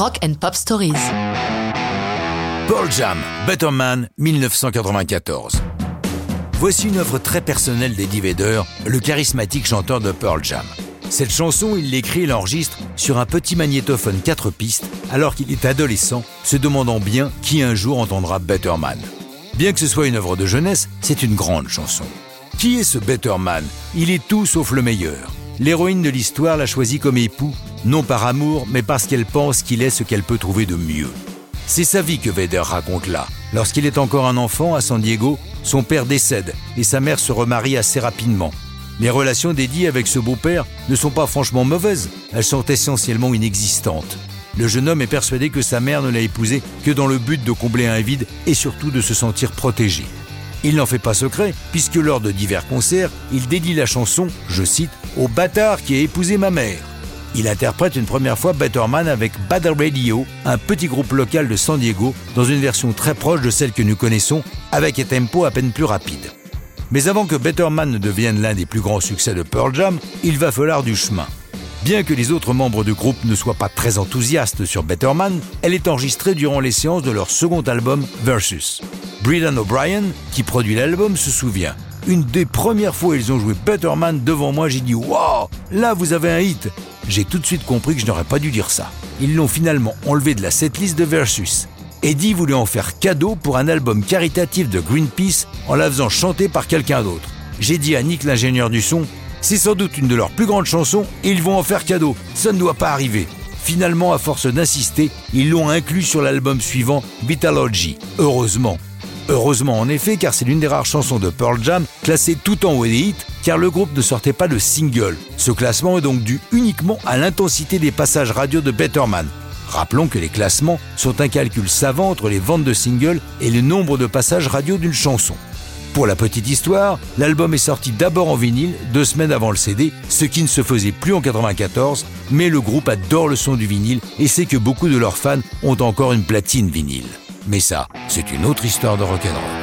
Rock and Pop Stories. Pearl Jam, Better Man, 1994. Voici une œuvre très personnelle d'Eddie Vedder, le charismatique chanteur de Pearl Jam. Cette chanson, il l'écrit et l'enregistre sur un petit magnétophone 4 pistes alors qu'il est adolescent, se demandant bien qui un jour entendra Better Man. Bien que ce soit une œuvre de jeunesse, c'est une grande chanson. Qui est ce Better Man? Il est tout sauf le meilleur. L'héroïne de l'histoire l'a choisi comme époux, non par amour, mais parce qu'elle pense qu'il est ce qu'elle peut trouver de mieux. C'est sa vie que Vedder raconte là. Lorsqu'il est encore un enfant à San Diego, son père décède et sa mère se remarie assez rapidement. Les relations d'Eddie avec ce beau-père ne sont pas franchement mauvaises, elles sont essentiellement inexistantes. Le jeune homme est persuadé que sa mère ne l'a épousé que dans le but de combler un vide et surtout de se sentir protégé. Il n'en fait pas secret, puisque lors de divers concerts, il dédie la chanson, je cite, au bâtard qui a épousé ma mère. Il interprète une première fois Better Man avec Bad Radio, un petit groupe local de San Diego, dans une version très proche de celle que nous connaissons, avec un tempo à peine plus rapide. Mais avant que Better Man ne devienne l'un des plus grands succès de Pearl Jam, il va falloir du chemin. Bien que les autres membres du groupe ne soient pas très enthousiastes sur Better Man, elle est enregistrée durant les séances de leur second album Versus. Brendan O'Brien, qui produit l'album, se souvient. Une des premières fois ils ont joué Better Man devant moi, j'ai dit Wow, là vous avez un hit. J'ai tout de suite compris que je n'aurais pas dû dire ça. Ils l'ont finalement enlevé de la setlist de Versus. Eddie voulait en faire cadeau pour un album caritatif de Greenpeace en la faisant chanter par quelqu'un d'autre. J'ai dit à Nick, l'ingénieur du son, c'est sans doute une de leurs plus grandes chansons et ils vont en faire cadeau. Ça ne doit pas arriver. Finalement, à force d'insister, ils l'ont inclus sur l'album suivant, Vitalogy. Heureusement. Heureusement en effet, car c'est l'une des rares chansons de Pearl Jam classée tout en haut des car le groupe ne sortait pas de single. Ce classement est donc dû uniquement à l'intensité des passages radio de Betterman. Rappelons que les classements sont un calcul savant entre les ventes de singles et le nombre de passages radio d'une chanson. Pour la petite histoire, l'album est sorti d'abord en vinyle, deux semaines avant le CD, ce qui ne se faisait plus en 94, mais le groupe adore le son du vinyle et sait que beaucoup de leurs fans ont encore une platine vinyle. Mais ça, c'est une autre histoire de rock'n'roll.